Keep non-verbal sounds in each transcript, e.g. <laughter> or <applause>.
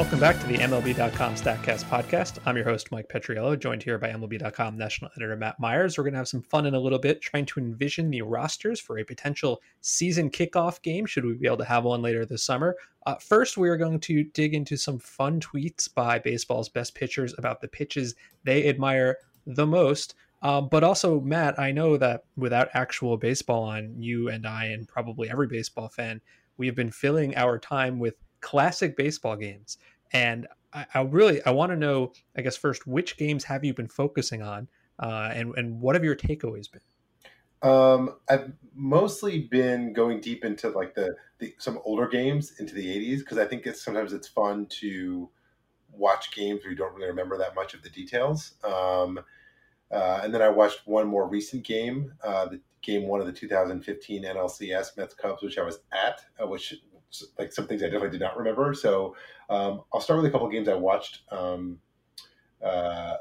Welcome back to the MLB.com StatCast podcast. I'm your host, Mike Petriello, joined here by MLB.com national editor Matt Myers. We're going to have some fun in a little bit trying to envision the rosters for a potential season kickoff game, should we be able to have one later this summer. Uh, first, we are going to dig into some fun tweets by baseball's best pitchers about the pitches they admire the most. Um, but also, Matt, I know that without actual baseball on, you and I, and probably every baseball fan, we have been filling our time with classic baseball games. And I, I really I want to know, I guess first, which games have you been focusing on, uh, and and what have your takeaways been? Um, I've mostly been going deep into like the, the some older games into the '80s because I think it's sometimes it's fun to watch games where you don't really remember that much of the details. Um, uh, and then I watched one more recent game, uh, the game one of the 2015 NLCS Mets Cubs, which I was at, uh, which like some things I definitely did not remember. So um, I'll start with a couple games I watched um, uh,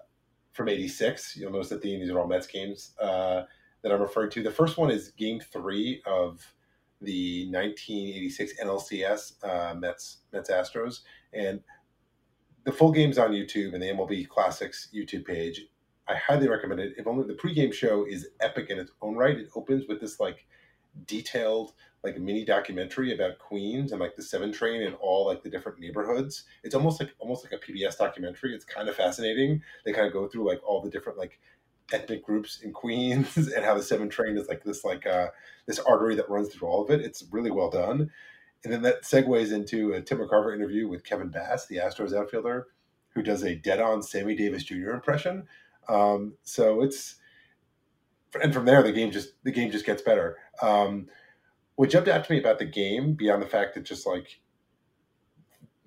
from '86. You'll notice that these are all Mets games uh, that I'm referring to. The first one is Game Three of the 1986 NLCS uh, Mets Mets Astros, and the full game's on YouTube and the MLB Classics YouTube page. I highly recommend it. If only the pregame show is epic in its own right. It opens with this like detailed like a mini documentary about Queens and like the Seven Train and all like the different neighborhoods. It's almost like almost like a PBS documentary. It's kind of fascinating. They kind of go through like all the different like ethnic groups in Queens <laughs> and how the Seven Train is like this like uh this artery that runs through all of it. It's really well done. And then that segues into a Tim McCarver interview with Kevin Bass, the Astros outfielder, who does a dead-on Sammy Davis Jr. impression. Um, so it's and from there the game just the game just gets better. Um, what jumped out to me about the game, beyond the fact that just like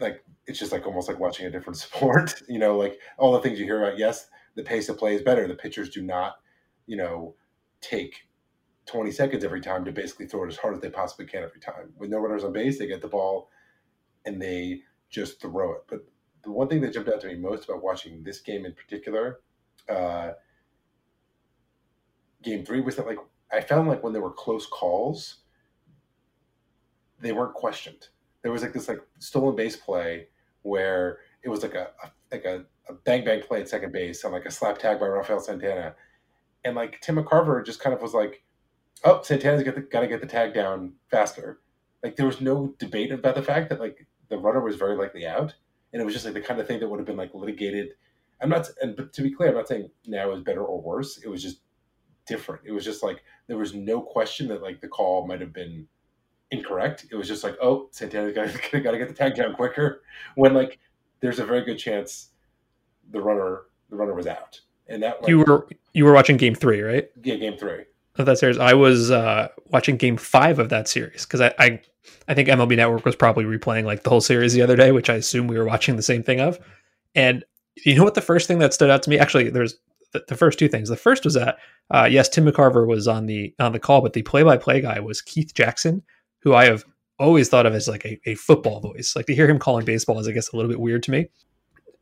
like it's just like almost like watching a different <laughs> sport, you know, like all the things you hear about. Yes, the pace of play is better. The pitchers do not, you know, take 20 seconds every time to basically throw it as hard as they possibly can every time. With no runners on base, they get the ball and they just throw it. But the one thing that jumped out to me most about watching this game in particular, uh, game three, was that like I found like when there were close calls, they weren't questioned. There was like this like stolen base play where it was like a, a like a, a, bang bang play at second base on like a slap tag by Rafael Santana, and like Tim McCarver just kind of was like, "Oh, Santana's got got to get the tag down faster." Like there was no debate about the fact that like the runner was very likely out, and it was just like the kind of thing that would have been like litigated. I'm not, and but to be clear, I'm not saying now is better or worse. It was just different. It was just like there was no question that like the call might have been incorrect. It was just like, oh, Santana's got <laughs> to get the tag down quicker. When like there's a very good chance the runner the runner was out, and that like, you were you were watching Game Three, right? Yeah, Game Three of that series. I was uh, watching Game Five of that series because I, I I think MLB Network was probably replaying like the whole series the other day, which I assume we were watching the same thing of. And you know what? The first thing that stood out to me, actually, there's the, the first two things. The first was that uh, yes, Tim McCarver was on the on the call, but the play by play guy was Keith Jackson, who I have always thought of as like a, a football voice. Like to hear him calling baseball is, I guess, a little bit weird to me.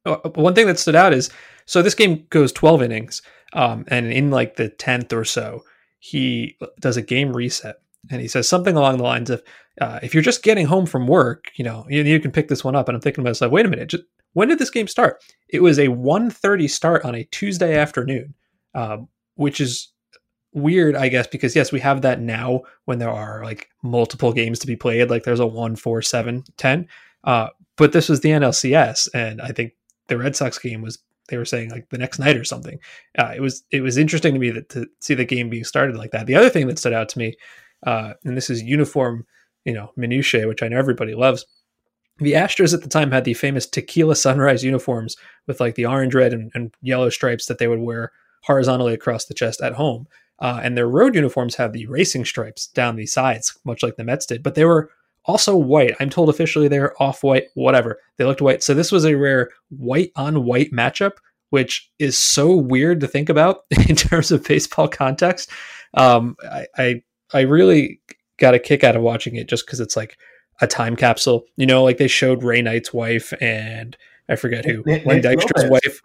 Uh, one thing that stood out is so this game goes 12 innings, um, and in like the 10th or so, he does a game reset. And he says something along the lines of, uh, "If you're just getting home from work, you know, you, you can pick this one up." And I'm thinking to myself, "Wait a minute, just, when did this game start?" It was a 1:30 start on a Tuesday afternoon, um, which is weird, I guess, because yes, we have that now when there are like multiple games to be played, like there's a one, four, seven, ten. Uh, but this was the NLCS, and I think the Red Sox game was they were saying like the next night or something. Uh, it was it was interesting to me that to see the game being started like that. The other thing that stood out to me, uh, and this is uniform, you know, minutiae, which I know everybody loves. The Astros at the time had the famous tequila sunrise uniforms with like the orange, red, and, and yellow stripes that they would wear horizontally across the chest at home. Uh, and their road uniforms have the racing stripes down the sides, much like the Mets did, but they were also white. I'm told officially they're off white, whatever. They looked white. So this was a rare white on white matchup, which is so weird to think about <laughs> in terms of baseball context. Um, I, I I really got a kick out of watching it just because it's like a time capsule. You know, like they showed Ray Knight's wife and I forget who, N- Wayne Dykstra's wife.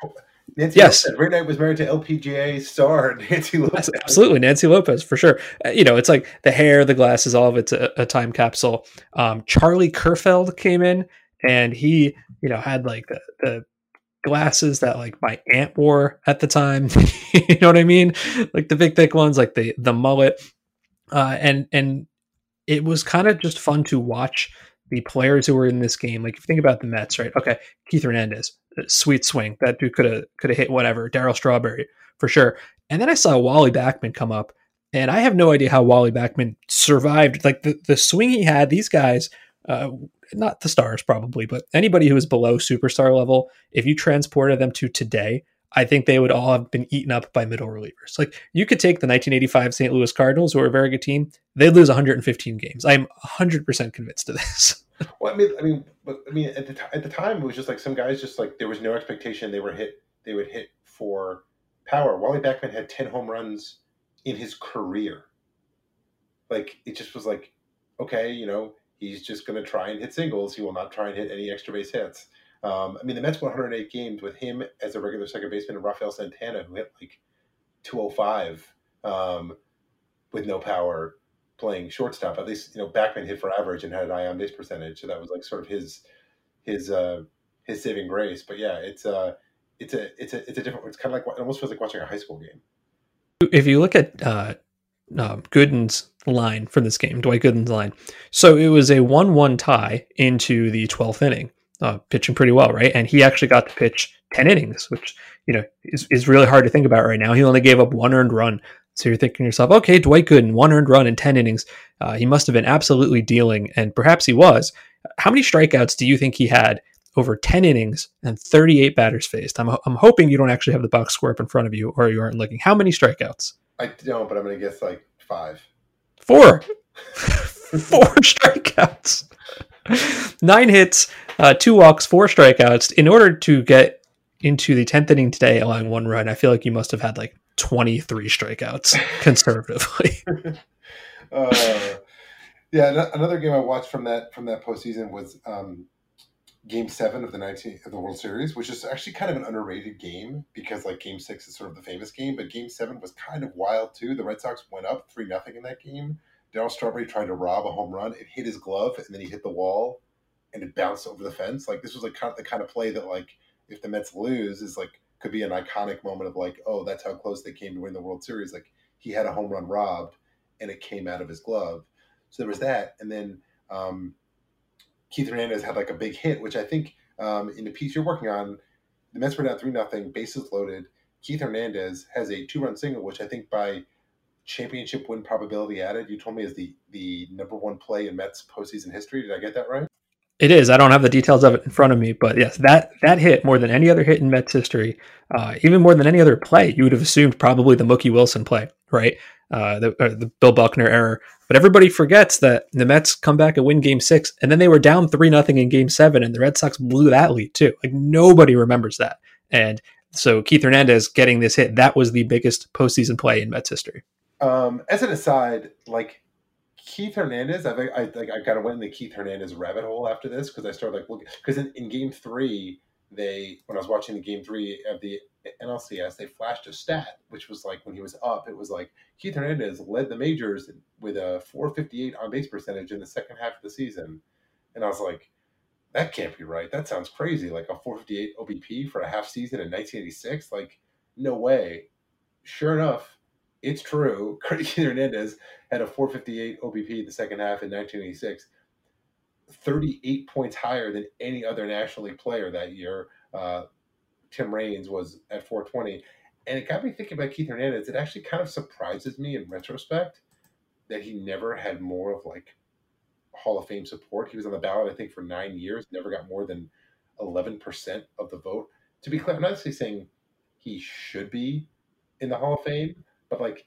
Nancy yes, Lopez. Ray Knight was married to LPGA star <laughs> Nancy Lopez. Absolutely, Nancy Lopez for sure. Uh, you know, it's like the hair, the glasses, all of it's a, a time capsule. Um, Charlie Kerfeld came in, and he, you know, had like the, the glasses that like my aunt wore at the time. <laughs> you know what I mean? Like the big thick ones, like the the mullet. Uh, and and it was kind of just fun to watch the players who were in this game. Like if you think about the Mets, right? Okay, Keith Hernandez, sweet swing. That dude could have could have hit whatever. Darryl Strawberry for sure. And then I saw Wally Backman come up, and I have no idea how Wally Backman survived. Like the the swing he had. These guys, uh, not the stars probably, but anybody who is below superstar level, if you transported them to today, I think they would all have been eaten up by middle relievers. Like you could take the 1985 St. Louis Cardinals, who are a very good team, they'd lose 115 games. I'm 100% convinced of this. <laughs> well, I mean, I mean, but I mean, at the, t- at the time, it was just like some guys just like there was no expectation they were hit. They would hit for power. Wally Backman had 10 home runs in his career. Like it just was like, okay, you know, he's just going to try and hit singles. He will not try and hit any extra base hits. Um, I mean, the Mets won 108 games with him as a regular second baseman and Rafael Santana, who hit like 205 um, with no power playing shortstop. At least, you know, Backman hit for average and had an eye on base percentage. So that was like sort of his his uh, his saving grace. But yeah, it's uh, it's a it's a it's a different. It's kind of like it almost feels like watching a high school game. If you look at uh, uh, Gooden's line from this game, Dwight Gooden's line. So it was a one-one tie into the 12th inning uh, pitching pretty well, right? And he actually got to pitch 10 innings, which, you know, is, is really hard to think about right now. He only gave up one earned run. So you're thinking to yourself, okay, Dwight Gooden, one earned run in 10 innings. Uh, he must have been absolutely dealing, and perhaps he was. How many strikeouts do you think he had over 10 innings and 38 batters faced? I'm, I'm hoping you don't actually have the box score up in front of you or you aren't looking. How many strikeouts? I don't, but I'm going to guess like five. Four. <laughs> Four <laughs> strikeouts. Nine hits, uh, two walks, four strikeouts. In order to get into the 10th inning today, allowing one run, I feel like you must have had like 23 strikeouts <laughs> conservatively. <laughs> uh, yeah, another game I watched from that from that postseason was um, Game Seven of the 19 of the World Series, which is actually kind of an underrated game because like Game Six is sort of the famous game, but Game Seven was kind of wild too. The Red Sox went up three nothing in that game. Darryl Strawberry tried to rob a home run. It hit his glove, and then he hit the wall, and it bounced over the fence. Like this was like kind of the kind of play that like if the Mets lose is like could be an iconic moment of like, oh, that's how close they came to win the World Series. Like he had a home run robbed, and it came out of his glove. So there was that, and then um, Keith Hernandez had like a big hit, which I think um, in the piece you're working on, the Mets were down three nothing, bases loaded. Keith Hernandez has a two run single, which I think by championship win probability added, you told me is the the number one play in Mets postseason history. Did I get that right? It is. I don't have the details of it in front of me, but yes, that that hit more than any other hit in Mets history, uh, even more than any other play. You would have assumed probably the Mookie Wilson play, right? Uh, the, the Bill Buckner error. But everybody forgets that the Mets come back and win Game Six, and then they were down three nothing in Game Seven, and the Red Sox blew that lead too. Like nobody remembers that. And so Keith Hernandez getting this hit, that was the biggest postseason play in Mets history. Um, as an aside, like Keith Hernandez, I I like I kind of went in the Keith Hernandez rabbit hole after this because I started like looking because in, in game three they when I was watching the game three of the NLCS they flashed a stat which was like when he was up it was like Keith Hernandez led the majors with a 458 on base percentage in the second half of the season, and I was like that can't be right. That sounds crazy. Like a 458 OBP for a half season in 1986 like no way. Sure enough, it's true. <laughs> Keith Hernandez had a 458 OBP in the second half in 1986, 38 points higher than any other National League player that year. Uh, Tim Raines was at 420. And it got me thinking about Keith Hernandez. It actually kind of surprises me in retrospect that he never had more of like Hall of Fame support. He was on the ballot, I think, for nine years, never got more than 11% of the vote. To be clear, I'm not saying he should be in the Hall of Fame, but like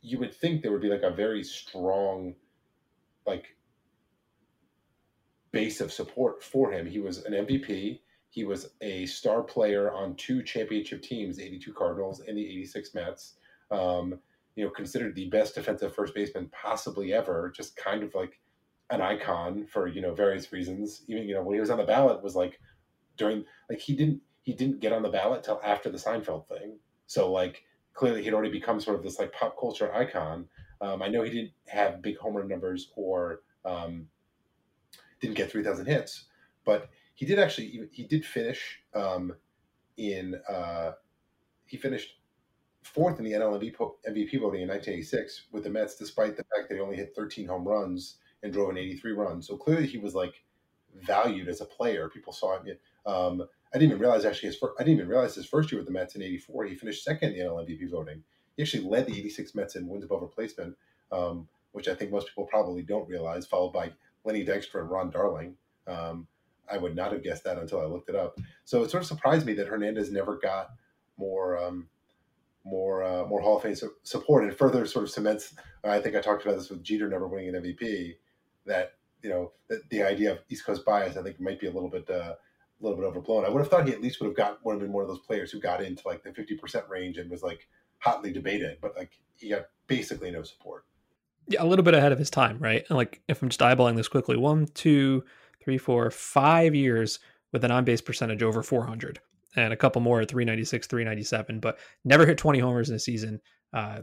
you would think there would be like a very strong like base of support for him. He was an MVP. He was a star player on two championship teams, the 82 Cardinals and the 86 Mets. Um, you know, considered the best defensive first baseman possibly ever, just kind of like an icon for you know various reasons. Even you know when he was on the ballot was like during like he didn't he didn't get on the ballot till after the Seinfeld thing. So like clearly he'd already become sort of this like pop culture icon. Um, I know he didn't have big homer numbers or um, didn't get three thousand hits, but he did actually he did finish um, in uh, he finished fourth in the NL MVP voting in 1986 with the Mets, despite the fact that he only hit 13 home runs and drove an 83 run. So clearly he was like valued as a player. People saw him. Um, I didn't even realize actually his first, I didn't even realize his first year with the Mets in '84. He finished second in the NL MVP voting. He actually led the '86 Mets in wins above replacement, um, which I think most people probably don't realize. Followed by Lenny Dykstra and Ron Darling. Um, I would not have guessed that until I looked it up. So it sort of surprised me that Hernandez never got more um, more uh, more Hall of Fame su- support, and further sort of cements. I think I talked about this with Jeter never winning an MVP. That you know that the idea of East Coast bias, I think, might be a little bit uh, little bit overblown. I would have thought he at least would have got would have been one of those players who got into like the fifty percent range and was like hotly debated, but like he got basically no support. Yeah, a little bit ahead of his time, right? And like if I'm just eyeballing this quickly, one, two, three, four, five years with an on base percentage over 400 and a couple more at 396, 397, but never hit 20 homers in a season. Uh,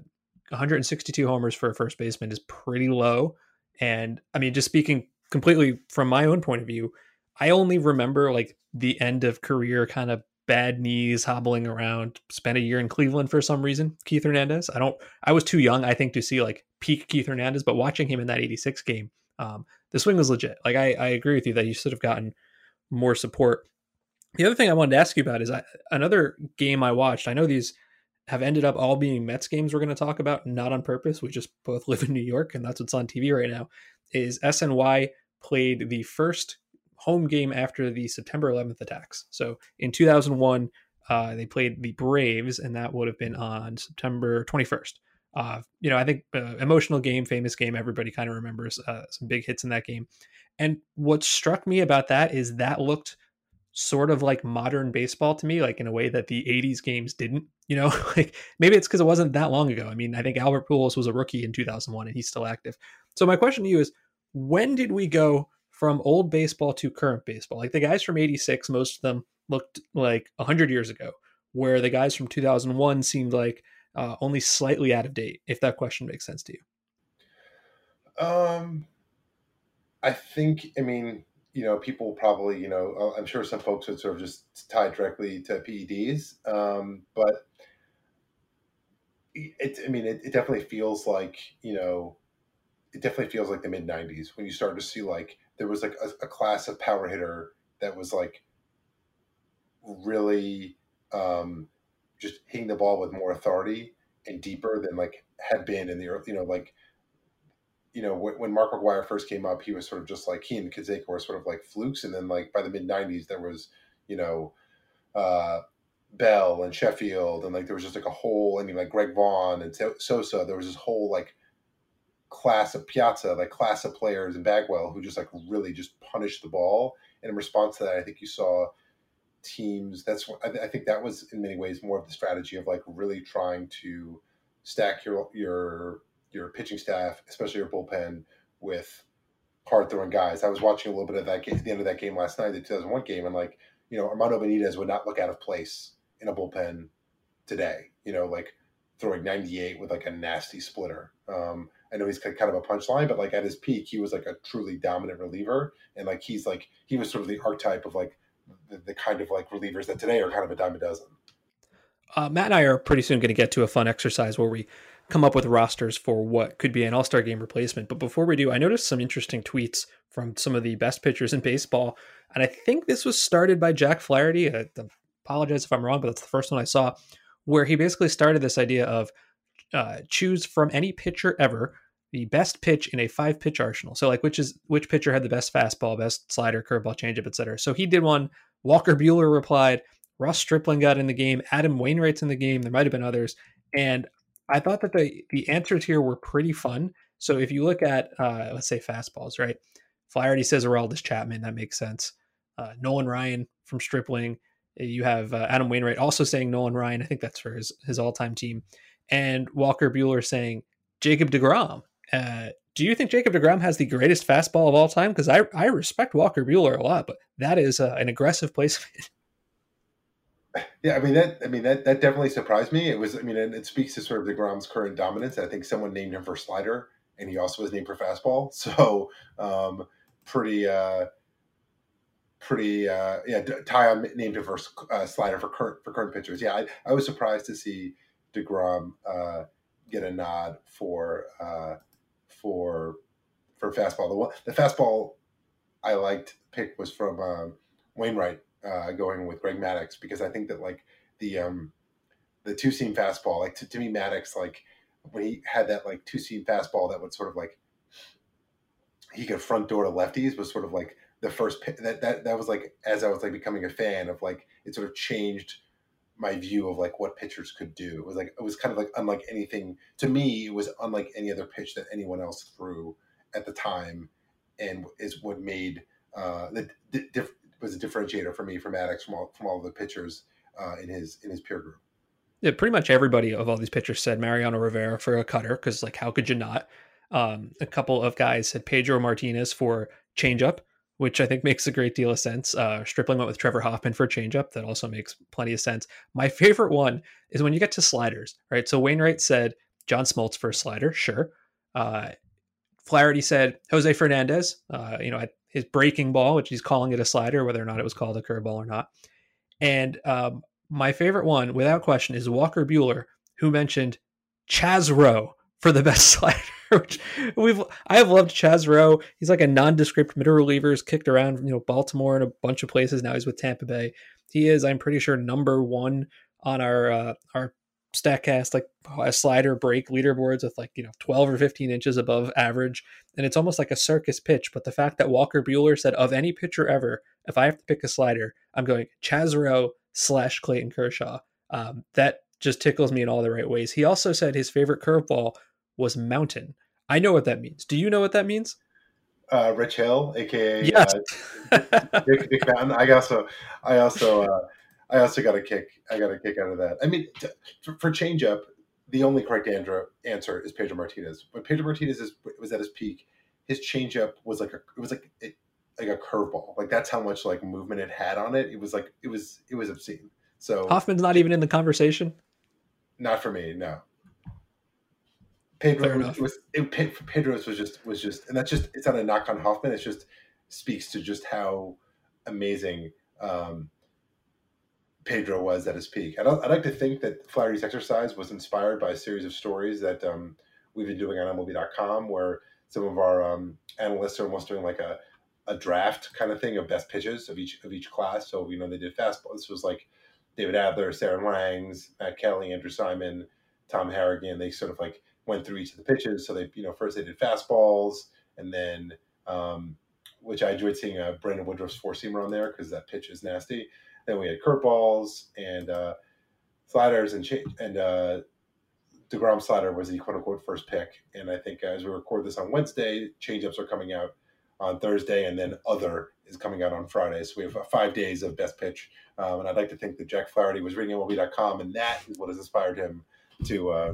162 homers for a first baseman is pretty low. And I mean, just speaking completely from my own point of view, I only remember like the end of career kind of bad knees, hobbling around, spent a year in Cleveland for some reason. Keith Hernandez. I don't, I was too young, I think, to see like peak Keith Hernandez, but watching him in that 86 game, um, the swing was legit. Like, I, I agree with you that he should have gotten more support. The other thing I wanted to ask you about is I, another game I watched. I know these have ended up all being Mets games we're going to talk about, not on purpose. We just both <laughs> live in New York, and that's what's on TV right now. Is SNY played the first home game after the September 11th attacks. So in 2001, uh, they played the Braves, and that would have been on September 21st. Uh, you know, I think uh, emotional game, famous game. Everybody kind of remembers uh, some big hits in that game. And what struck me about that is that looked sort of like modern baseball to me, like in a way that the 80s games didn't. You know, <laughs> like maybe it's because it wasn't that long ago. I mean, I think Albert Pujols was a rookie in 2001 and he's still active. So my question to you is when did we go from old baseball to current baseball? Like the guys from 86, most of them looked like 100 years ago, where the guys from 2001 seemed like uh, only slightly out of date, if that question makes sense to you. Um, I think, I mean, you know, people probably, you know, uh, I'm sure some folks would sort of just tie directly to PEDs, um, but it, I mean, it, it definitely feels like, you know, it definitely feels like the mid 90s when you start to see like there was like a, a class of power hitter that was like really um, just hitting the ball with more authority and deeper than like had been in the early, you know, like you know, when Mark McGwire first came up, he was sort of just like he and Canseco were sort of like flukes, and then like by the mid '90s, there was, you know, uh, Belle and Sheffield, and like there was just like a whole. I mean, like Greg Vaughn and Sosa. There was this whole like class of Piazza, like class of players and Bagwell who just like really just punish the ball. And in response to that, I think you saw teams. That's I, I think that was in many ways more of the strategy of like really trying to stack your your your pitching staff, especially your bullpen, with hard throwing guys. I was watching a little bit of that game, at the end of that game last night, the 2001 game, and like, you know, Armando Benitez would not look out of place in a bullpen today, you know, like throwing 98 with like a nasty splitter. Um, I know he's kind of a punchline, but like at his peak, he was like a truly dominant reliever. And like, he's like, he was sort of the archetype of like the, the kind of like relievers that today are kind of a dime a dozen. Uh, Matt and I are pretty soon going to get to a fun exercise where we come up with rosters for what could be an All Star game replacement. But before we do, I noticed some interesting tweets from some of the best pitchers in baseball. And I think this was started by Jack Flaherty. I apologize if I'm wrong, but that's the first one I saw, where he basically started this idea of uh, choose from any pitcher ever the best pitch in a five pitch arsenal. So like which is which pitcher had the best fastball, best slider, curveball, changeup, etc. So he did one. Walker Buehler replied. Ross Stripling got in the game. Adam Wainwright's in the game. There might have been others. And I thought that the the answers here were pretty fun. So if you look at uh, let's say fastballs, right? Flaherty says Aroldis Chapman. That makes sense. Uh, Nolan Ryan from Stripling. You have uh, Adam Wainwright also saying Nolan Ryan. I think that's for his his all time team. And Walker Buehler saying Jacob DeGrom. Uh, do you think Jacob DeGrom has the greatest fastball of all time? Because I, I respect Walker Buehler a lot, but that is uh, an aggressive placement. <laughs> Yeah, I mean that. I mean that. That definitely surprised me. It was. I mean, it, it speaks to sort of Degrom's current dominance. I think someone named him for slider, and he also was named for fastball. <laughs> So, um, pretty, uh, pretty. Uh, yeah, Taillon named him for uh, slider for current for current pitchers. Yeah, I, I was surprised to see Degrom uh, get a nod for uh, for for fastball. The one, the fastball I liked pick was from um, Wainwright uh, going with Greg Maddux because I think that like the um, the two seam fastball, like to, to me Maddux like when he had that like two seam fastball that would sort of like he could front door to lefties was sort of like the first that that that was like as I was like becoming a fan of like it sort of changed my view of like what pitchers could do. It was like it was kind of like unlike anything to me. It was unlike any other pitch that anyone else threw at the time, and is what made uh, the diff, was a differentiator for me from Maddux from all from all the pitchers uh, in his in his peer group. Yeah, pretty much everybody of all these pitchers said Mariano Rivera for a cutter because like how could you not? Um, a couple of guys said Pedro Martinez for changeup which I think makes a great deal of sense. Uh, Stripling went with Trevor Hoffman for a changeup. That also makes plenty of sense. My favorite one is when you get to sliders, right? So Wainwright said John Smoltz for a slider, sure. Uh, Flaherty said Jose Fernandez, uh, you know, his breaking ball, which he's calling it a slider, whether or not it was called a curveball or not. And um, my favorite one, without question, is Walker Buehler, who mentioned Chaz Roe for the best <laughs> slider. Which we've I have loved Chaz Roe. He's like a nondescript middle reliever. He's kicked around, you know, Baltimore and a bunch of places. Now he's with Tampa Bay. He is, I'm pretty sure, number one on our uh, our Statcast like a slider break leaderboards with like you know 12 or 15 inches above average, and it's almost like a circus pitch. But the fact that Walker Buehler said of any pitcher ever, if I have to pick a slider, I'm going Chaz Roe slash Clayton Kershaw. Um, that just tickles me in all the right ways. He also said his favorite curveball was mountain. I know what that means. Do you know what that means? Uh, Rich Hill, aka yes. uh, Big Mountain. I also, I also, uh, I also got a kick. I got a kick out of that. I mean, t- for changeup, the only correct answer is Pedro Martinez. When Pedro Martinez is, was at his peak, his changeup was like a, it was like it, like a curveball. Like that's how much like movement it had on it. It was like it was it was obscene. So Hoffman's not even in the conversation. Not for me, no. Pedro was, was it, Pedro's was just was just, and that's just it's not a knock on Hoffman. It just speaks to just how amazing um, Pedro was at his peak. I'd, I'd like to think that Flaherty's exercise was inspired by a series of stories that um, we've been doing on MLB.com, where some of our um, analysts are almost doing like a, a draft kind of thing of best pitches of each of each class. So you know they did fastball. This was like David Adler, Sarah Langs, Matt Kelly, Andrew Simon, Tom Harrigan. They sort of like went through each of the pitches. So they, you know, first they did fastballs, and then, um, which I enjoyed seeing uh, Brandon Woodruff's four seamer on there because that pitch is nasty. Then we had curveballs and uh, sliders and cha- and uh, Degrom slider was the quote unquote first pick. And I think as we record this on Wednesday, changeups are coming out on Thursday, and then other is coming out on Friday. So we have uh, five days of best pitch. Um, and I'd like to think that Jack Flaherty was reading MLB.com, and that is what has inspired him to uh,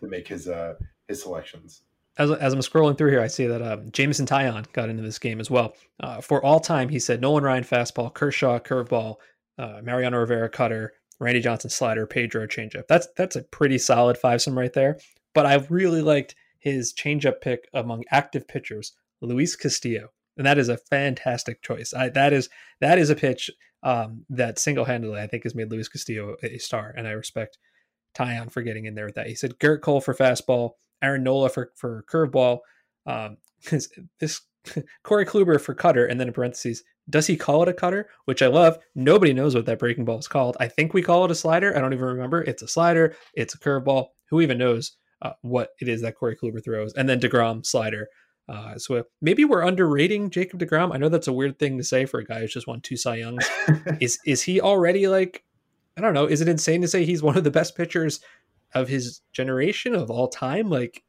to make his uh, his selections. As, as I'm scrolling through here, I see that um, Jameson Taillon got into this game as well. Uh, for all time, he said Nolan Ryan fastball, Kershaw curveball, uh, Mariano Rivera cutter, Randy Johnson slider, Pedro changeup. That's that's a pretty solid five some right there. But I really liked his changeup pick among active pitchers, Luis Castillo, and that is a fantastic choice. I, that is that is a pitch um, that single handedly I think has made Luis Castillo a star, and I respect Taillon for getting in there with that. He said Gerrit Cole for fastball, Aaron Nola for for curveball, um, <laughs> this <laughs> Corey Kluber for cutter, and then in parentheses, does he call it a cutter? Which I love. Nobody knows what that breaking ball is called. I think we call it a slider. I don't even remember. It's a slider. It's a curveball. Who even knows uh, what it is that Corey Kluber throws? And then Degrom slider. Uh, so maybe we're underrating Jacob Degrom. I know that's a weird thing to say for a guy who's just won two Cy Youngs. <laughs> is is he already like I don't know. Is it insane to say he's one of the best pitchers of his generation of all time? Like,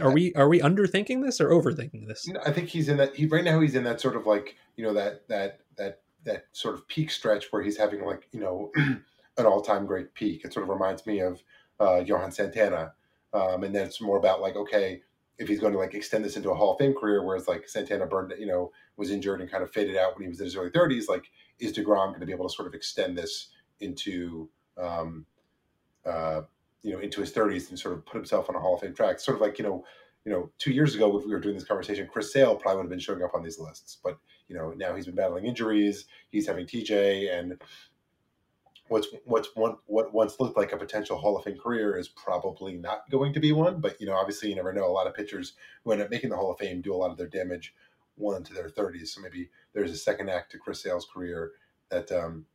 are we are we underthinking this or overthinking this? I think he's in that. He right now he's in that sort of like you know that that that that sort of peak stretch where he's having like you know <clears throat> an all time great peak. It sort of reminds me of uh, Johan Santana, um, and then it's more about like okay, if he's going to like extend this into a Hall of Fame career, whereas like Santana burned, you know, was injured and kind of faded out when he was in his early 30s, like is Degrom going to be able to sort of extend this into, um, uh, you know, into his 30s and sort of put himself on a Hall of Fame track? Sort of like you know, you know, two years ago if we were doing this conversation, Chris Sale probably would have been showing up on these lists, but you know, now he's been battling injuries, he's having TJ, and what's what's one what once looked like a potential Hall of Fame career is probably not going to be one. But you know, obviously, you never know. A lot of pitchers who end up making the Hall of Fame do a lot of their damage well into their 30s. So maybe there's a second act to Chris Sale's career that um,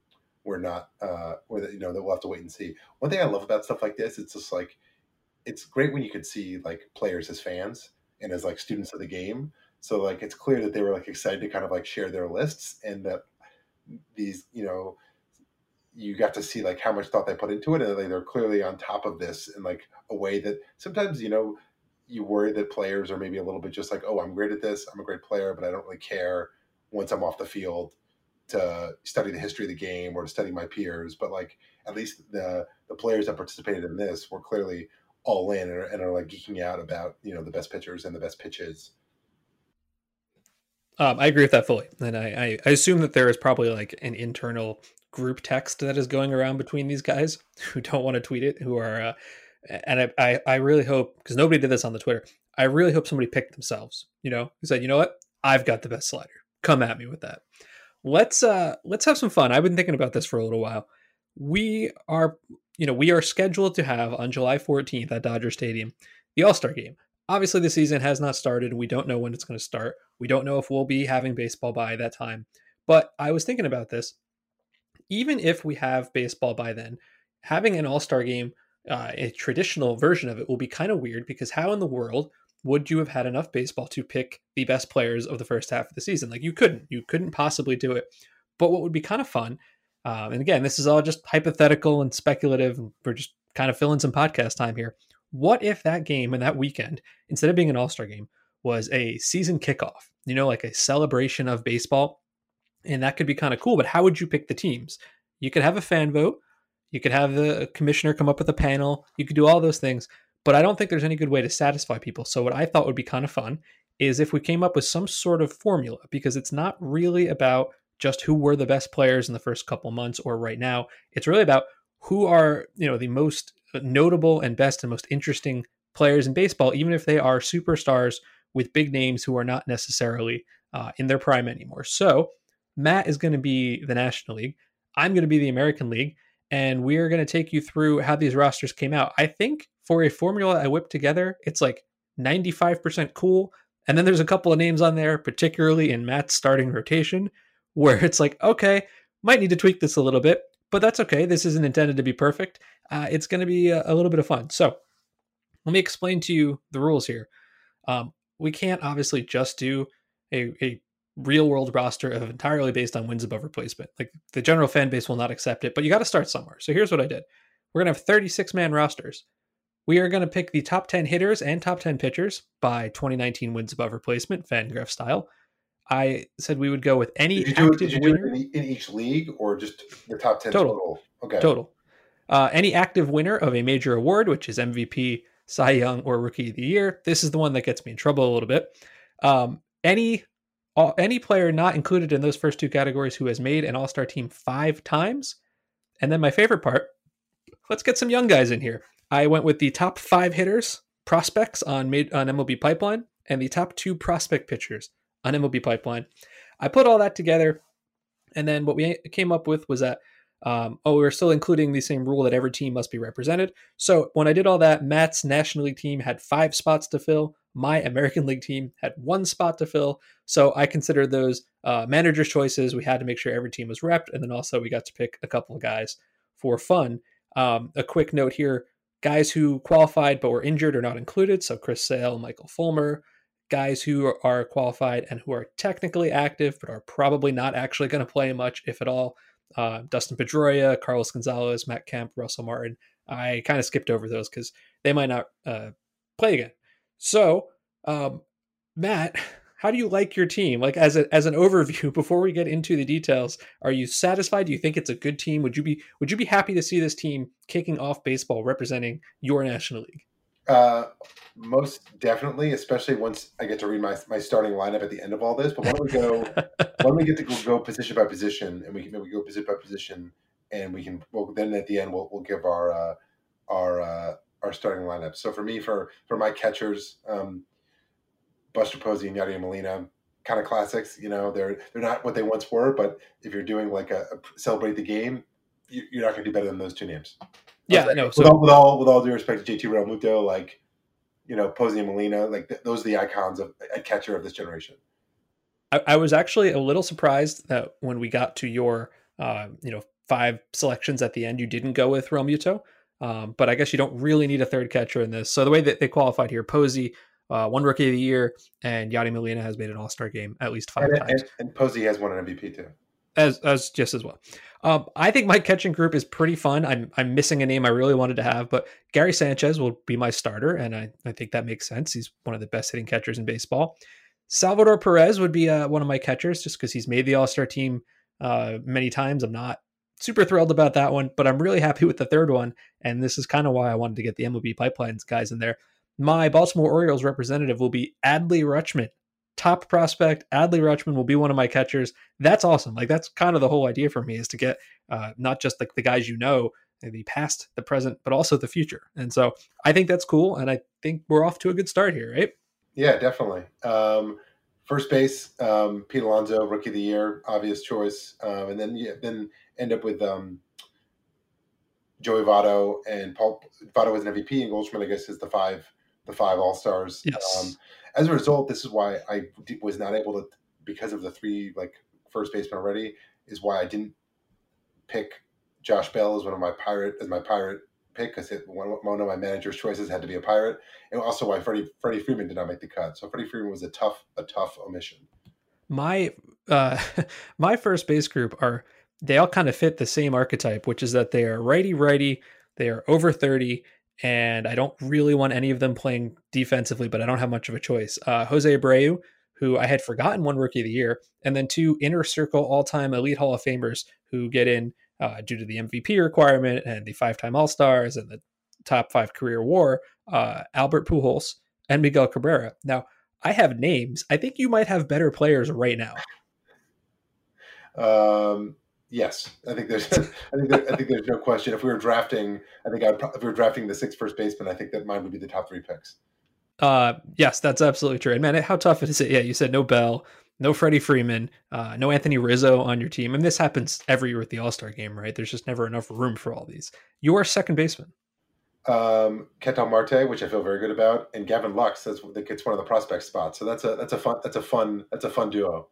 we're not, uh, or that you know that we'll have to wait and see. One thing I love about stuff like this, it's just like it's great when you could see like players as fans and as like students of the game. So like it's clear that they were like excited to kind of like share their lists and that these you know you got to see like how much thought they put into it and like, they're clearly on top of this in like a way that sometimes you know you worry that players are maybe a little bit just like oh i'm great at this i'm a great player but i don't really care once i'm off the field to study the history of the game or to study my peers but like at least the the players that participated in this were clearly all in and are, and are like geeking out about you know the best pitchers and the best pitches um, I agree with that fully, and I, I, I assume that there is probably like an internal group text that is going around between these guys <laughs> who don't want to tweet it, who are, uh, and I, I, I really hope because nobody did this on the Twitter. I really hope somebody picked themselves. You know, who said, you know what, I've got the best slider. Come at me with that. Let's uh let's have some fun. I've been thinking about this for a little while. We are, you know, we are scheduled to have on July 14th at Dodger Stadium the All Star Game. Obviously, the season has not started, and we don't know when it's going to start. We don't know if we'll be having baseball by that time. But I was thinking about this even if we have baseball by then, having an All Star game, uh, a traditional version of it, will be kind of weird because how in the world would you have had enough baseball to pick the best players of the first half of the season? Like you couldn't, you couldn't possibly do it. But what would be kind of fun, um, and again, this is all just hypothetical and speculative. And we're just kind of filling some podcast time here. What if that game and that weekend, instead of being an All Star game, was a season kickoff? You know, like a celebration of baseball and that could be kind of cool. But how would you pick the teams? You could have a fan vote. You could have the commissioner come up with a panel. You could do all those things. But I don't think there's any good way to satisfy people. So what I thought would be kind of fun is if we came up with some sort of formula because it's not really about just who were the best players in the first couple months or right now. It's really about who are, you know, the most notable and best and most interesting players in baseball, even if they are superstars with big names who are not necessarily uh, in their prime anymore. So Matt is going to be the National League. I'm going to be the American League. And we are going to take you through how these rosters came out. I think for a formula I whipped together, it's like 95% cool. And then there's a couple of names on there, particularly in Matt's starting rotation, <laughs> where it's like, okay, might need to tweak this a little bit, but that's okay. This isn't intended to be perfect. Uh, it's going to be a, a, little bit of fun. So let me explain to you the rules here. Um, we can't obviously just do a, a real world roster of entirely based on wins above replacement. Like the general fan base will not accept it, but you got to start somewhere. So here's what I did. We're going to have 36 man rosters. We are going to pick the top 10 hitters and top 10 pitchers by 2019 wins above replacement, Fangraph style. I said we would go with any did you active do it, winner in, in, each league or just the top 10 total. total? Okay. Total. Uh, any active winner of a major award, which is MVP, Cy Young, or Rookie of the Year. This is the one that gets me in trouble a little bit. Um, any all, any player not included in those first two categories who has made an All Star team five times. And then my favorite part let's get some young guys in here. I went with the top five hitters, prospects on, made, on MLB Pipeline, and the top two prospect pitchers on MLB Pipeline. I put all that together, and then what we came up with was that um, oh, we are still including the same rule that every team must be represented. So when I did all that, Matt's National League team had five spots to fill. My American League team had one spot to fill. So I considered those uh, manager's choices. We had to make sure every team was repped. And then also we got to pick a couple of guys for fun. Um, a quick note here guys who qualified but were injured are not included. So Chris Sale, Michael Fulmer, guys who are qualified and who are technically active but are probably not actually going to play much, if at all. Uh, Dustin Pedroia, Carlos Gonzalez, Matt Kemp, Russell Martin. I kind of skipped over those because they might not uh, play again. So, um, Matt, <laughs> how do you like your team? Like as a, as an <laughs> overview before we get into the details, are you satisfied? Do you think it's a good team? Would you be would you be happy to see this team kicking off baseball representing your national league? Uh, most definitely, especially once I get to read my, my starting lineup at the end of all this. But why don't we go? <laughs> why don't we get to go, go, position by position, and we can maybe go position by position, and we can. Well, then at the end, we'll, we'll give our uh, our uh, our starting lineup. So for me, for for my catchers, um, Buster Posey and Yadier Molina, kind of classics. You know, they're they're not what they once were, but if you're doing like a, a celebrate the game, you, are not going to do better than those two names. Yeah, no. So with all, with all, with all due respect to JT Realmuto, like you know Posey and Molina, like th- those are the icons of a catcher of this generation. I, I, was actually a little surprised that when we got to your uh, you know five selections at the end, you didn't go with Realmuto. Um, but I guess you don't really need a third catcher in this. So the way that they qualified here, Posey, uh, one rookie of the year, and Yadi Molina has made an All Star game at least five and, times. And, and Posey has won an MVP too as as just as well. Um, I think my catching group is pretty fun. I'm I'm missing a name I really wanted to have, but Gary Sanchez will be my starter, and I, I think that makes sense. He's one of the best hitting catchers in baseball. Salvador Perez would be uh, one of my catchers just because he's made the All Star team uh, many times. I'm not super thrilled about that one, but I'm really happy with the third one, and this is kind of why I wanted to get the MLB pipelines guys in there. My Baltimore Orioles representative will be Adley Rutschman top prospect. Adley Rutschman will be one of my catchers. That's awesome. Like that's kind of the whole idea for me is to get uh, not just like the guys you know, the past, the present, but also the future. And so I think that's cool, and I think we're off to a good start here, right? Yeah, definitely. Um, first base, um, Pete Alonso, rookie of the year, obvious choice, um, and then yeah, then end up with um, Joey Votto and Paul Votto was an MVP, and Goldschmidt, I guess, is the five the five All Stars. Yes. Um, as a result, this is why I was not able to, because of the three like first baseman already, is why I didn't pick Josh Bell as one of my pirate as my pirate pick because one, one of my manager's choices had to be a pirate, and also why Freddie Freddie Freeman did not make the cut. So Freddie Freeman was a tough a tough omission. My uh, <laughs> my first base group are they all kind of fit the same archetype, which is that they are righty righty, they are over thirty, and I don't really want any of them playing defensively, but I don't have much of a choice. Uh, Jose Abreu, who I had forgotten one rookie of the year, and then two inner circle all time elite Hall of Famers who get in uh, due to the MVP requirement and the five time All Stars and the top five career war, uh, Albert Pujols and Miguel Cabrera. Now, I have names. I think you might have better players right now. Um, Yes, I think there's. <laughs> I think there, I think there's no question. If we were drafting, I think I'd, if we were drafting the six first baseman, I think that mine would be the top three picks. Uh, yes, that's absolutely true. And man, how tough is it? Yeah, you said no Bell, no Freddie Freeman, uh, no Anthony Rizzo on your team, and this happens every year with the All Star game, right? There's just never enough room for all these. Your second baseman. Um, Ketel Marte, which I feel very good about, and Gavin Lux. That's that gets one of the prospect spots. So that's a that's a fun that's a fun that's a fun duo.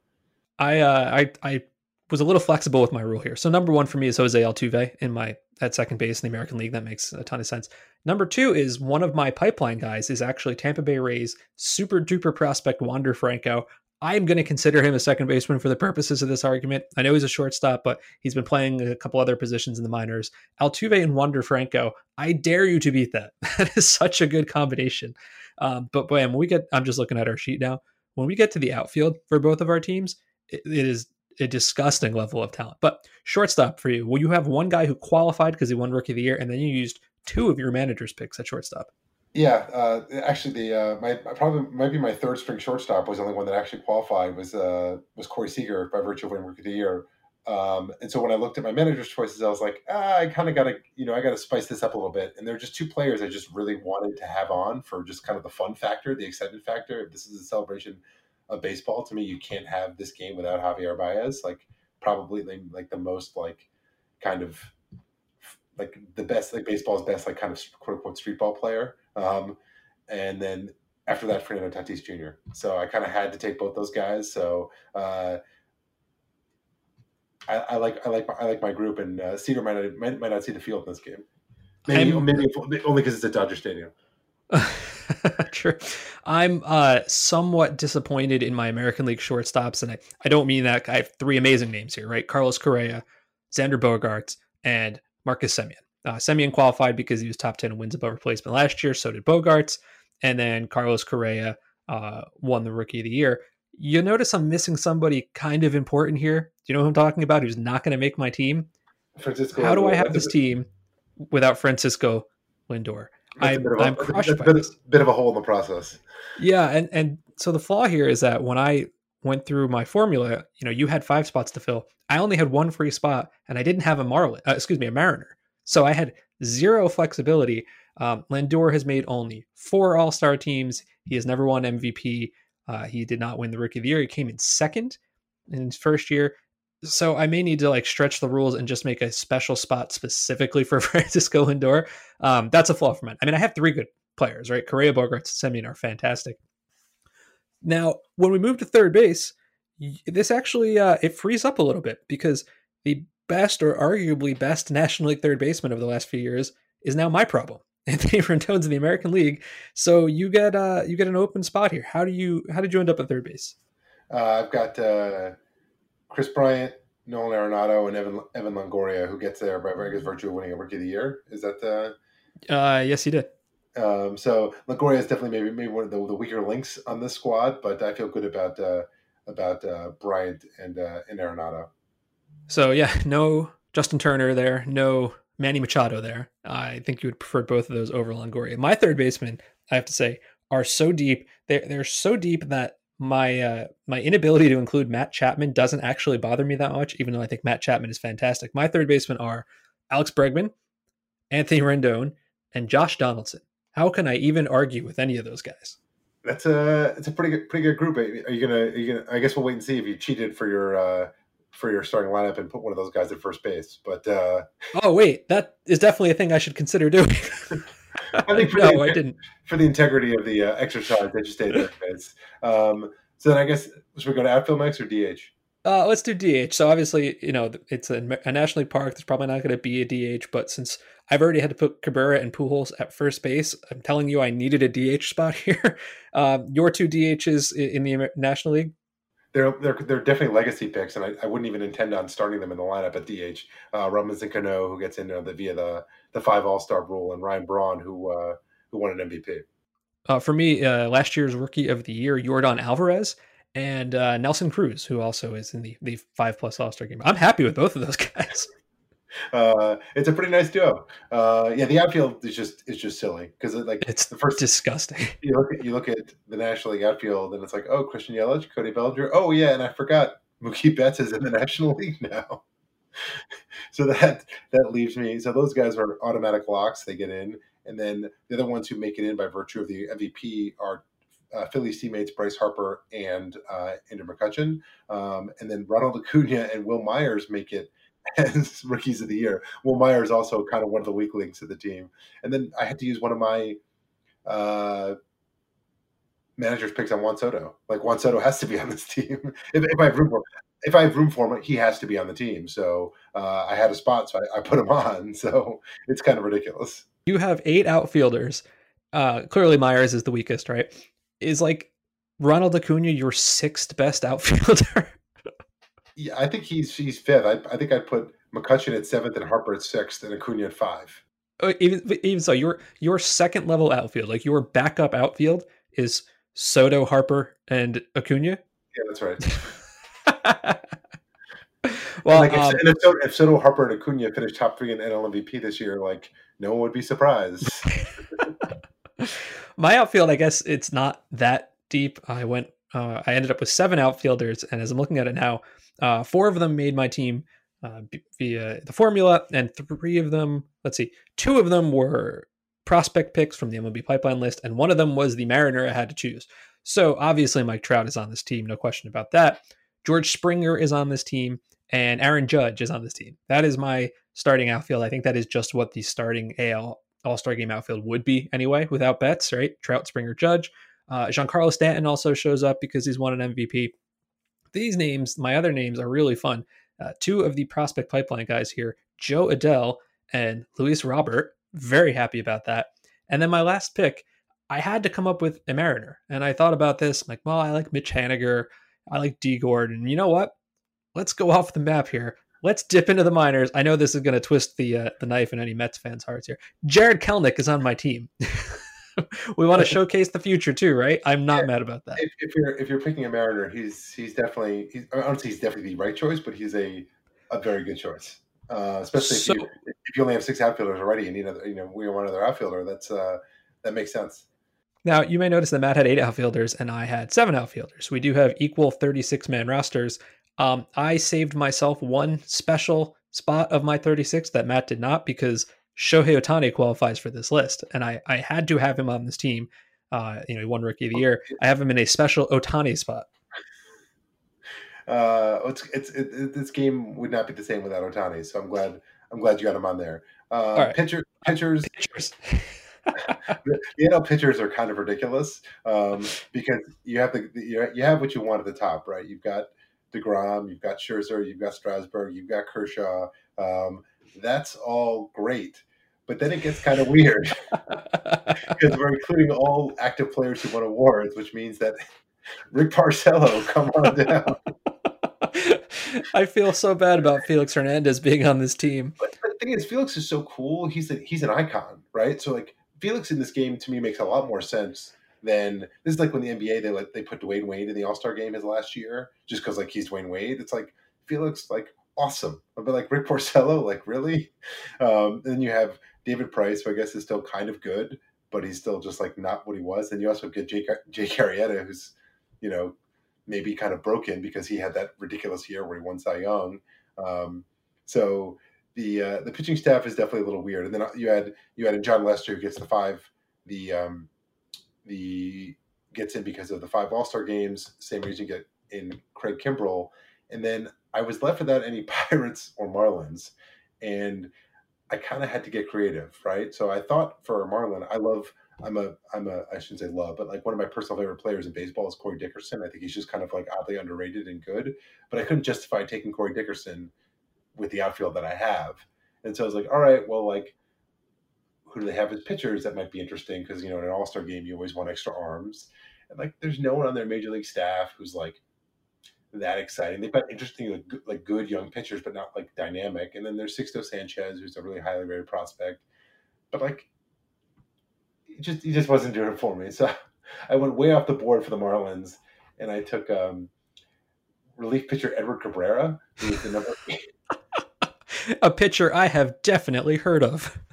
I uh, I I was a little flexible with my rule here. So number one for me is Jose Altuve in my at second base in the American League. That makes a ton of sense. Number two is one of my pipeline guys is actually Tampa Bay Rays super duper prospect Wander Franco. I'm going to consider him a second baseman for the purposes of this argument. I know he's a shortstop, but he's been playing a couple other positions in the minors. Altuve and Wander Franco, I dare you to beat that. <laughs> That is such a good combination. Um, but boy, when we get, I'm just looking at our sheet now. When we get to the outfield for both of our teams, it, it is a disgusting level of talent. But shortstop for you, well, you have one guy who qualified because he won Rookie of the Year, and then you used two of your manager's picks at shortstop. Yeah, uh, actually, the uh, my probably might be my third string shortstop was the only one that actually qualified was uh, was Corey Seager by virtue of winning Rookie of the Year. Um, and so when I looked at my manager's choices, I was like, ah, I kind of got to, you know, I got to spice this up a little bit. And there are just two players I just really wanted to have on for just kind of the fun factor, the excitement factor. If this is a celebration of baseball. To me, you can't have this game without Javier Baez. Like probably like the most like kind of like the best like baseball's best like kind of quote unquote street ball player. Um, and then after that, Fernando Tatis Jr. So I kind of had to take both those guys. So uh, I, I, like I like my, I like my group, and uh, Seager might not, might, might not see the field in this game. Maybe, maybe only because it's at Dodger Stadium. <laughs> <laughs> True. I'm uh, somewhat disappointed in my American League shortstops, and I, I don't mean that. I have three amazing names here, right? Carlos Correa, Xander Bogaerts, and Marcus Semien. Uh, Semien qualified because he was top 10 wins above replacement last year. So did Bogaerts. And then Carlos Correa uh, won the Rookie of the Year. you notice I'm missing somebody kind of important here. Do you know who I'm talking about? Who's not going to make my team? Francisco. How do I have this team without Francisco Lindor? A bit of a- I'm a crushed bit- by bit, this. bit of a hole in the process. Yeah, and and so the flaw here is that when I went through my formula, you know, you had five spots to fill. I only had one free spot, and I didn't have a Marlin. Uh, excuse me, a Mariner. So I had zero flexibility. Um, Lindor has made only four All Star teams. He has never won MVP. Uh, he did not win the Rookie of the Year. He came in second in his first year. So I may need to like stretch the rules and just make a special spot specifically for <laughs> Francisco Lindor. Um, that's a flaw for mine. I mean, I have three good players, right? Correa, Bogaerts, and are fantastic. Now, when we move to third base, this actually uh, it frees up a little bit because the best or arguably best National League third baseman of the last few years is now my problem. <laughs> Anthony Rendon's in the American League, so you get uh, you get an open spot here. How do you how did you end up at third base? Uh, I've got uh, Kris Bryant, Nolan Arenado, and Evan Evan Longoria, who gets there by guess virtue of winning a Rookie of the Year. Is that uh, Uh, yes, he did. Um, so Longoria is definitely maybe maybe one of the, the weaker links on this squad, but I feel good about uh, about uh, Bryant and uh, and Arenado. So yeah, no Justin Turner there, no Manny Machado there. I think you would prefer both of those over Longoria. My third baseman, I have to say, are so deep. They're they're so deep that my uh, my inability to include Matt Chapman doesn't actually bother me that much, even though I think Matt Chapman is fantastic. My third baseman are Alex Bregman, Anthony Rendon, and Josh Donaldson. How can I even argue with any of those guys? That's a it's a pretty good pretty good group. Are you gonna are you gonna? I guess we'll wait and see if you cheated for your uh, for your starting lineup and put one of those guys at first base. But uh, Oh wait, that is definitely a thing I should consider doing. <laughs> <laughs> I think for no, the- I didn't. for the integrity of the uh, exercise, they just stayed third. <laughs> Um, so then I guess should we go to outfield or DH? Uh, let's do DH. So obviously, you know, it's a, a National League park. There's probably not going to be a DH, but since I've already had to put Cabrera and Pujols at first base, I'm telling you, I needed a DH <laughs> spot here. Um, your two DHs in the National League. They're they're they're definitely legacy picks, and I, I wouldn't even intend on starting them in the lineup at DH. Uh, Robinson Cano, who gets in uh, the via the the five All Star rule, and Ryan Braun, who uh, who won an MVP. Uh, for me, uh, last year's Rookie of the Year, Yordan Alvarez, and uh, Nelson Cruz, who also is in the the five plus All Star game. I'm happy with both of those <laughs> guys. Uh, it's a pretty nice duo. Uh, yeah, the outfield is just is just silly because like It's the first disgusting. <laughs> you look at you look at the National League outfield, and it's like, oh, Christian Yelich, Cody Bellinger. Oh yeah, and I forgot Mookie Betts is in the <laughs> National League now. <laughs> so that that leaves me. So those guys are automatic locks; they get in, and then the other ones who make it in by virtue of the MVP are. Uh, Phillies teammates Bryce Harper and uh, Andrew McCutchen, um, and then Ronald Acuna and Wil Myers make it as <laughs> rookies of the year. Wil Myers also kind of one of the weak links of the team, and then I had to use one of my uh, managers picks on Juan Soto. Like Juan Soto has to be on this team. <laughs> if, if I have room for, if I have room for him, he has to be on the team. So uh, I had a spot, so I, I put him <laughs> on. So it's kind of ridiculous. you have eight outfielders. Uh, clearly, Myers is the weakest, right? Is like Ronald Acuna your sixth best outfielder? Yeah, I think he's he's fifth. I, I think I'd put McCutchen at seventh and Harper at sixth and Acuna at five. Uh, even even so, your your second level outfield, like your backup outfield, is Soto, Harper, and Acuna. Yeah, that's right. <laughs> well, like if, um, and if, Soto, if Soto, Harper, and Acuna finished top three in NL MVP this year, like no one would be surprised. <laughs> my outfield, I guess it's not that deep. I went, uh, I ended up with seven outfielders, and as I'm looking at it now, uh, four of them made my team uh, via the formula, and three of them, let's see, two of them were prospect picks from the MLB pipeline list, and one of them was the Mariner I had to choose. So obviously, Mike Trout is on this team, no question about that. George Springer is on this team, and Aaron Judge is on this team. That is my starting outfield. I think that is just what the starting AL All Star Game outfield would be anyway, without Betts, right? Trout, Springer, Judge. Uh, Giancarlo Stanton also shows up because he's won an MVP. These names, my other names, are really fun. Uh, two of the prospect pipeline guys here, Jo Adell and Luis Robert. Very happy about that. And then my last pick, I had to come up with a Mariner, and I thought about this. Like, well, I like Mitch Haniger, I like Dee Gordon. You know what? Let's go <laughs> off the map here. Let's dip into the minors. I know this is going to twist the uh, the knife in any Mets fans' hearts here. Jarred Kelenic is on my team. <laughs> <laughs> we want to <laughs> showcase the future too, right? I'm not yeah. mad about that. If, if, you're if you're picking a Mariner, he's he's definitely he's, I don't say he's definitely the right choice, but he's a a very good choice. Uh, especially so, if, you, if you only have six outfielders already and you know you know we want another outfielder, that's uh, that makes sense. Now you may notice that Matt had eight outfielders and I had seven outfielders. We do have equal 36 man rosters. Um, I saved myself one special spot of my 36 that Matt did not because Shohei Ohtani qualifies for this list, and I I had to have him on this team. Uh, you know, he won Rookie of the Year. I have him in a special Ohtani spot. Uh, it's, it's it, this game would not be the same without Ohtani, so I'm glad I'm glad you got him on there. Uh, right. pitcher, pitchers, pitchers. the, <laughs> the NL pitchers are kind of ridiculous um, because you have the you have what you want at the top, right? You've got Degrom, you've got Scherzer, you've got Strasburg, you've got Kershaw. Um, that's all great, but then it gets kind of weird <laughs> because we're including all active players who won awards, which means that Rick Porcello, come on down. <laughs> I feel so bad about Felix Hernandez being on this team. But the thing is, Felix is so cool. He's a, he's an icon, right? So like Felix in this game to me makes a lot more sense than this is like when the NBA they let they put Dwayne Wade in the All Star game his last year just because like he's Dwayne Wade. It's like Felix like awesome, but like Rick Porcello, like really. Um, and then you have David Price, who I guess is still kind of good, but he's still just like not what he was. And you also get Jake Jake Arrieta, who's you know maybe kind of broken because he had that ridiculous year where he won Cy Young. Um, so the uh, the pitching staff is definitely a little weird. And then you had you had Jon Lester who gets the five the um, the gets in because of the five All Star games. Same reason you get in Craig Kimbrel. And then I was left without any <laughs> Pirates or Marlins, and I kind of had to get creative, right? So I thought for Marlin, I love. I'm a I'm a I shouldn't say love, but like one of my personal favorite players in baseball is Corey Dickerson. I think he's just kind of like oddly underrated and good. But I couldn't justify taking Corey Dickerson with the outfield that I have. And so I was like, all right, well, like, who do they have as pitchers that might be interesting? Because, you know, in an all star game, you always want extra arms. And like, there's no one on their major league staff who's like that exciting. They've got interesting, like, good, like good young pitchers, but not like dynamic. And then there's Sixto Sanchez, who's a really highly rated prospect. But like, he just, he just wasn't doing it for me. So <laughs> I went way off the board for the Marlins and I took um, relief pitcher Edward Cabrera, who's the number <laughs> a pitcher I have definitely heard of. <laughs>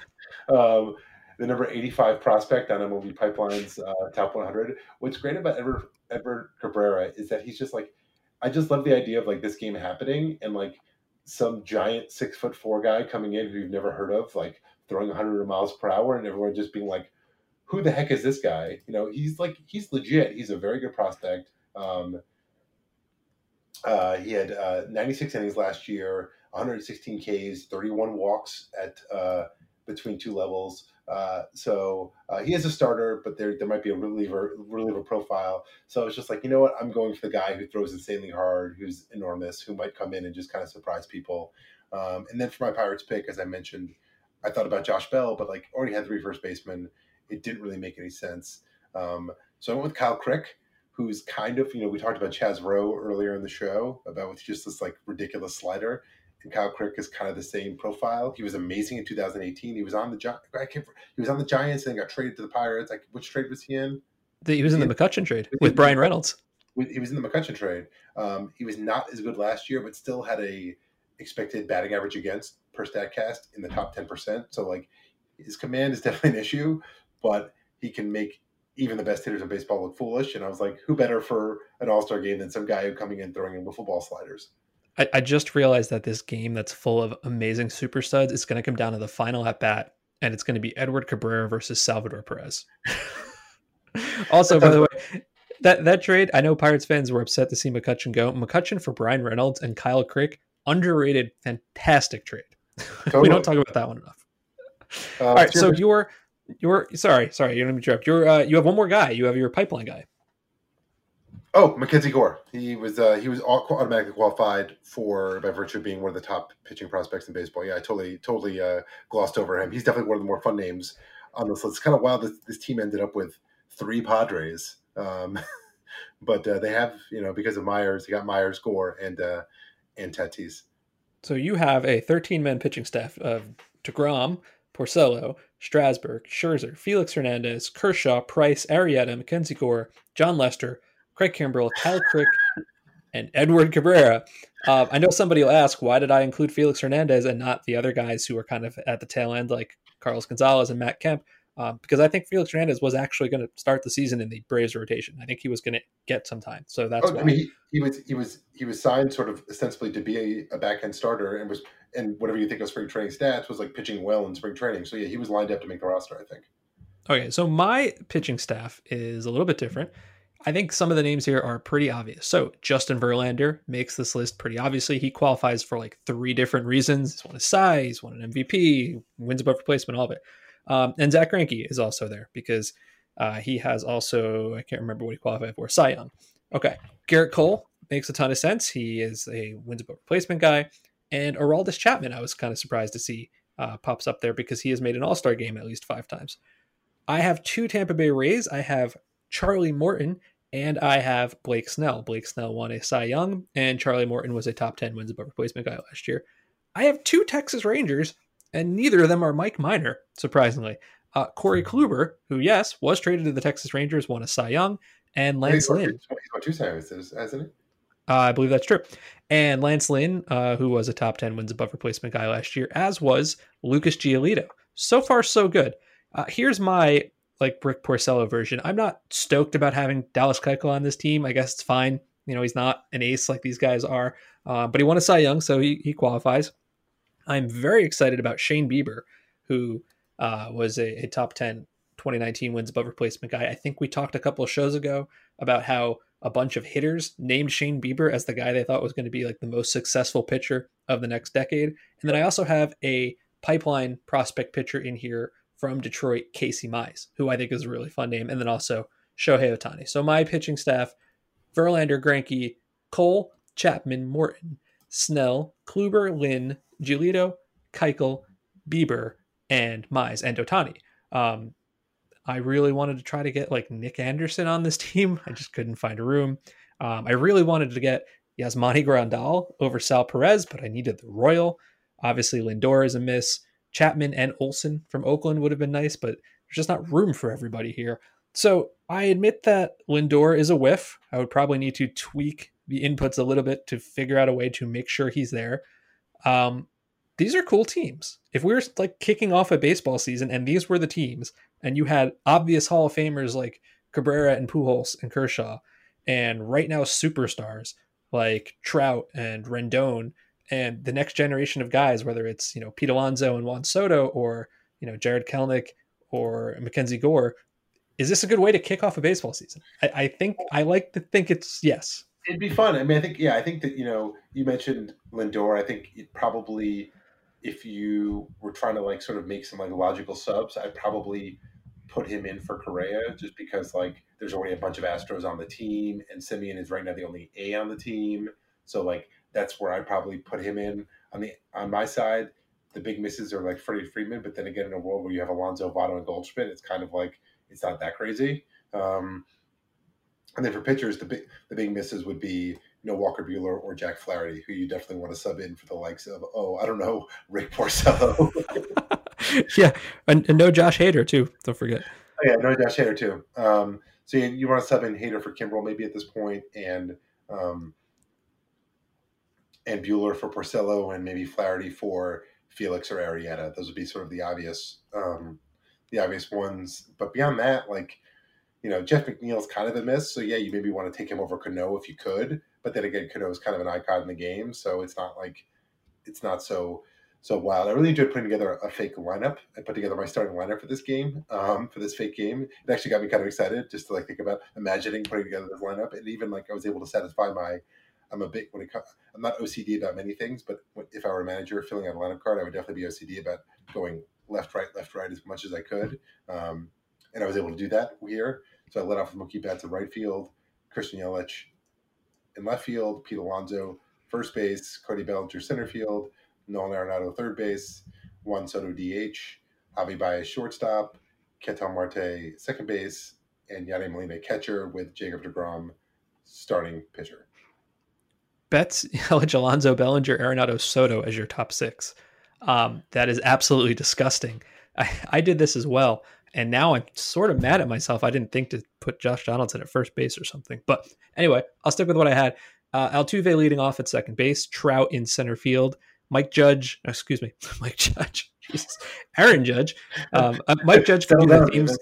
Um, the number 85 prospect on MLB Pipeline's uh, top 100. What's great about Edward, Edward Cabrera is that he's just like, I just love the idea of like this game happening and like some giant six foot four guy coming in who you've never heard of, like throwing 100 miles per hour, and everyone just being like, "Who the heck is this guy?" You know, he's like he's legit. He's a very good prospect. Um, uh, he had uh, 96 innings last year, 116 Ks, 31 walks at uh, between two levels. Uh, so uh, he is a starter, but there there might be a reliever reliever profile. So it's just like you know what, I'm going for the guy who throws insanely hard, who's enormous, who might come in and just kind of surprise people. Um, and then for my Pirates pick, as I mentioned, I thought about Josh Bell, but like already had three first basemen. It didn't really make any sense. Um, so I went with Kyle Crick who's kind of, you know, we talked about Chaz Roe earlier in the show about with just this like ridiculous slider. And Kyle Crick is kind of the same profile. He was amazing in 2018. He was on the Gi- he was on the Giants and got traded to the Pirates. Like which trade was he in? The, he was in the McCutchen trade with, Bryan Reynolds. He was in the McCutchen trade. Um, he was not as good last year, but still had a expected batting average against per Statcast in the top 10%. So like his command is <laughs> definitely an issue, but he can make even the best hitters in baseball look foolish. And I was like, who better for an All Star game than some guy who coming in throwing in with football sliders? I, I just realized that this game that's full of amazing super studs is going to come down to the final at bat, and it's going to be Edward Cabrera versus Salvador Perez. <laughs> also, by the way, that that trade, I know Pirates fans were upset to see McCutchen go. McCutchen for Bryan Reynolds and Kyle Crick, underrated, fantastic trade. Totally. <laughs> we don't talk about that one enough. Uh, All right, so your you're sorry, sorry, you don't interrupt. You're uh, you have one more guy. You have your pipeline guy. Oh, Mackenzie Gore. He was uh, he was automatically qualified for by virtue of being one of the top pitching prospects in baseball. Yeah, I totally totally uh, glossed over him. He's definitely one of the more fun names on this list. It's kind of wild that this team ended up with three Padres, um, <laughs> but uh, they have you know because of Myers, they got Myers, Gore, and uh, and Tatis. So you have a 13 man pitching staff of Degrom, Porcello, Strasburg, Scherzer, Felix Hernandez, Kershaw, Price, Arrieta, Mackenzie Gore, Jon Lester, Craig Kimbrel, Kyle Crick, and Edward Cabrera. Uh, I know somebody will ask, why did I include Felix Hernandez and not the other guys who are kind of at the tail end, like Carlos Gonzalez and Matt Kemp? Um, because I think Felix Hernandez was actually going to start the season in the Braves rotation. I think he was going to get some time, so that's. Oh, why. I mean, he, he, was he was he was signed sort of ostensibly to be a, a back end starter, and was and whatever you think of spring training stats was like pitching well in spring training. So yeah, he was lined up to make the roster. I think. Okay, so my pitching staff is a little bit different. I think some of the names here are pretty obvious. So Justin Verlander makes this list pretty obviously. He qualifies for like three different reasons. He's won a he's won an MVP, wins above replacement, all of it. Um, and Zack Greinke is also there because uh, he has also I can't remember what he qualified for Cy Young. Okay, Gerrit Cole makes a ton of sense. He is a wins above replacement guy, and Aroldis Chapman I was kind of surprised to see uh, pops up there because he has made an All Star game at least five times. I have two Tampa Bay Rays. I have Charlie Morton and I have Blake Snell. Blake Snell won a Cy Young, and Charlie Morton was a top 10 wins above replacement guy last year. I have two Texas Rangers and neither of them are Mike Minor, surprisingly. Uh, Corey Kluber, who, yes, was traded to the Texas Rangers, won a Cy Young, and Lance Lynn. He's got two Cy hasn't he? Uh, I believe that's true. And Lance Lynn, uh, who was a top 10 wins above replacement guy last year, as was Lucas Giolito. So far, so good. Uh, here's my like Rick Porcello version. I'm not stoked about having Dallas Keuchel on this team. I guess it's fine. You know, he's not an ace like these guys are, uh, but he won a Cy Young, so he, he qualifies. I'm very excited about Shane Bieber, who uh, was a, a, top 10 2019 wins above replacement guy. I think we talked a couple of shows ago about how a bunch of hitters named Shane Bieber as the guy they thought was going to be like the most successful pitcher of the next decade. And then I also have a pipeline prospect pitcher in here from Detroit, Casey Mize, who I think is a really fun name. And then also Shohei Ohtani. So my pitching staff, Verlander, Greinke, Cole, Chapman, Morton, Snell, Kluber, Lynn, Giolito, Keuchel, Bieber, and Mize and Ohtani. Um, I really wanted to try to get like Nick Anderson on this <laughs> team. I just couldn't find a room. Um, I really wanted to get Yasmani Grandal over Sal Perez, but I needed the Royal. Obviously, Lindor is a miss. Chapman and Olson from Oakland would have been nice, but there's just not room for everybody here. So I admit that Lindor is a whiff. I would probably need to tweak the inputs a little bit to figure out a way to make sure he's there. Um, these are cool teams. If we were like kicking off a baseball season and these were the teams, and you had obvious Hall of Famers like Cabrera and Pujols and Kershaw, and right now superstars like Trout and Rendon, and the next generation of guys, whether it's you know Pete Alonso and Juan Soto, or you know Jarred Kelenic or Mackenzie Gore, is this a good way to kick off a baseball season? I, I think I like to think it's yes. It'd be fun. I mean, I think yeah, I think that you know you mentioned Lindor. I think it probably if you were trying to like sort of make some like logical subs, I'd probably put him in for Correa just because like there's already a bunch of Astros on the team and Semien is right now the only A on the team. So like that's where I'd probably put him in on the on my side. The big misses are like Freddie Freeman, but then again, in a world where you have Alonso, Votto, and Goldschmidt, it's kind of like it's not that crazy. Um, and then for pitchers, the big the big misses would be you know Walker Buehler or Jack Flaherty, who you definitely want to sub in for the likes of oh I don't know <laughs> Rick Porcello. <laughs> yeah, and, and, no Josh Hader too. Don't forget. Oh, yeah, no Josh Hader too. Um, so you, you, want to sub in Hader for Kimbrel maybe at this point, and um, and Buehler for Porcello, and maybe Flaherty for Felix or Arrieta. Those would be sort of the obvious um, the obvious ones. But beyond that, like you know, Jeff McNeil's kind of a miss. So yeah, you maybe want to take him over Cano if you could. But then again, Cano is kind of an icon in the game, so it's not like it's not so so wild. I really enjoyed putting together a fake lineup. I put together my starting lineup for this game, um, for this fake game. It actually got me kind of excited just to like think about imagining putting together this lineup, and even like I was able to satisfy my. I'm a bit when it comes. I'm not OCD about many things, but if I were a manager filling out a lineup card, I would definitely be OCD about going left, right, left, right as much as I could. Um, and I was able to do that here. So I led off with Mookie Betts in right field, Christian Yelich in left field, Pete Alonso first base, Cody Bellinger center field, Nolan Arenado third base, Juan Soto DH, Javi Baez shortstop, Ketel Marte second base, and Yadi Molina catcher with Jacob DeGrom starting pitcher. Betts, <laughs> Yelich, Alonso, Bellinger, Arenado, Soto as your top six. Um, that is absolutely disgusting. I, I did this as well. And now I'm sort of mad at myself. I didn't think to put Josh Donaldson at first base or something. But anyway, I'll stick with what I had. Uh, Altuve leading off at second base, Trout in center field, Mike Judge, excuse me, <laughs> Mike Judge, <laughs> Jesus, Aaron Judge, um, uh, Mike Judge can the themes.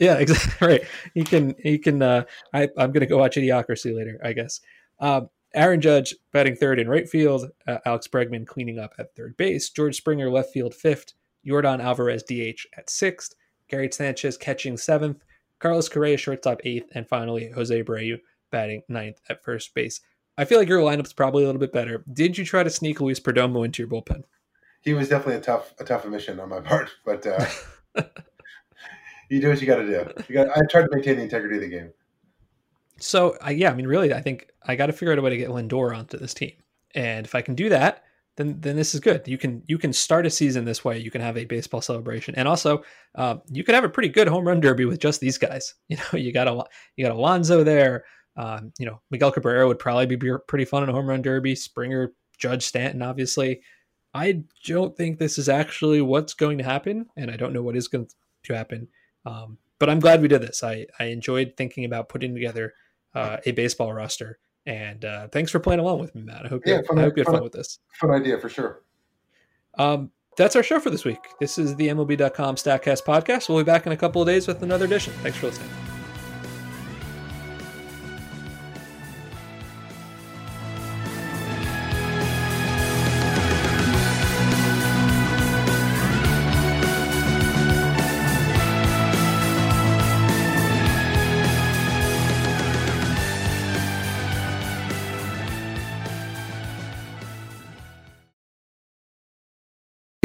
Yeah, exactly. Right. He can. He can. Uh, I, I'm going to go watch Idiocracy later, I guess. Um, Aaron Judge batting third in right field. Uh, Alex Bregman cleaning up at third base. George Springer left field fifth. Yordan Alvarez DH at sixth. Gary Sanchez catching seventh. Carlos Correa shortstop eighth, and finally Jose Abreu batting ninth at first base. I feel like your lineup's probably a little bit better. Did you try to sneak Luis Perdomo into your bullpen? He was definitely a tough a tough omission on my part, but uh, <laughs> you do what you got to do. You got. I tried to maintain the integrity of the game. So uh, yeah, I mean, really, I think I got to figure out a way to get Lindor onto this team, and if I can do that, then then this is good. You can you can start a season this way. You can have a baseball celebration, and also uh, you can have a pretty good home run derby with just these guys. <laughs> You know, you got a you got Alonso there. Um, you know, Miguel Cabrera would probably be pretty fun in a home run derby. Springer, Judge, Stanton, obviously. I don't think this is actually what's going to happen, and I don't know what is going to happen. Um, but I'm glad we did this. I I enjoyed thinking about putting together uh, a baseball roster and uh, thanks for playing along with me, Matt. I hope you, yeah, I hope you had fun, fun, with this. Fun idea for sure. Um, that's our show for this week. This is the MLB.com Statcast podcast. We'll be back in a couple of days with another edition. Thanks for listening.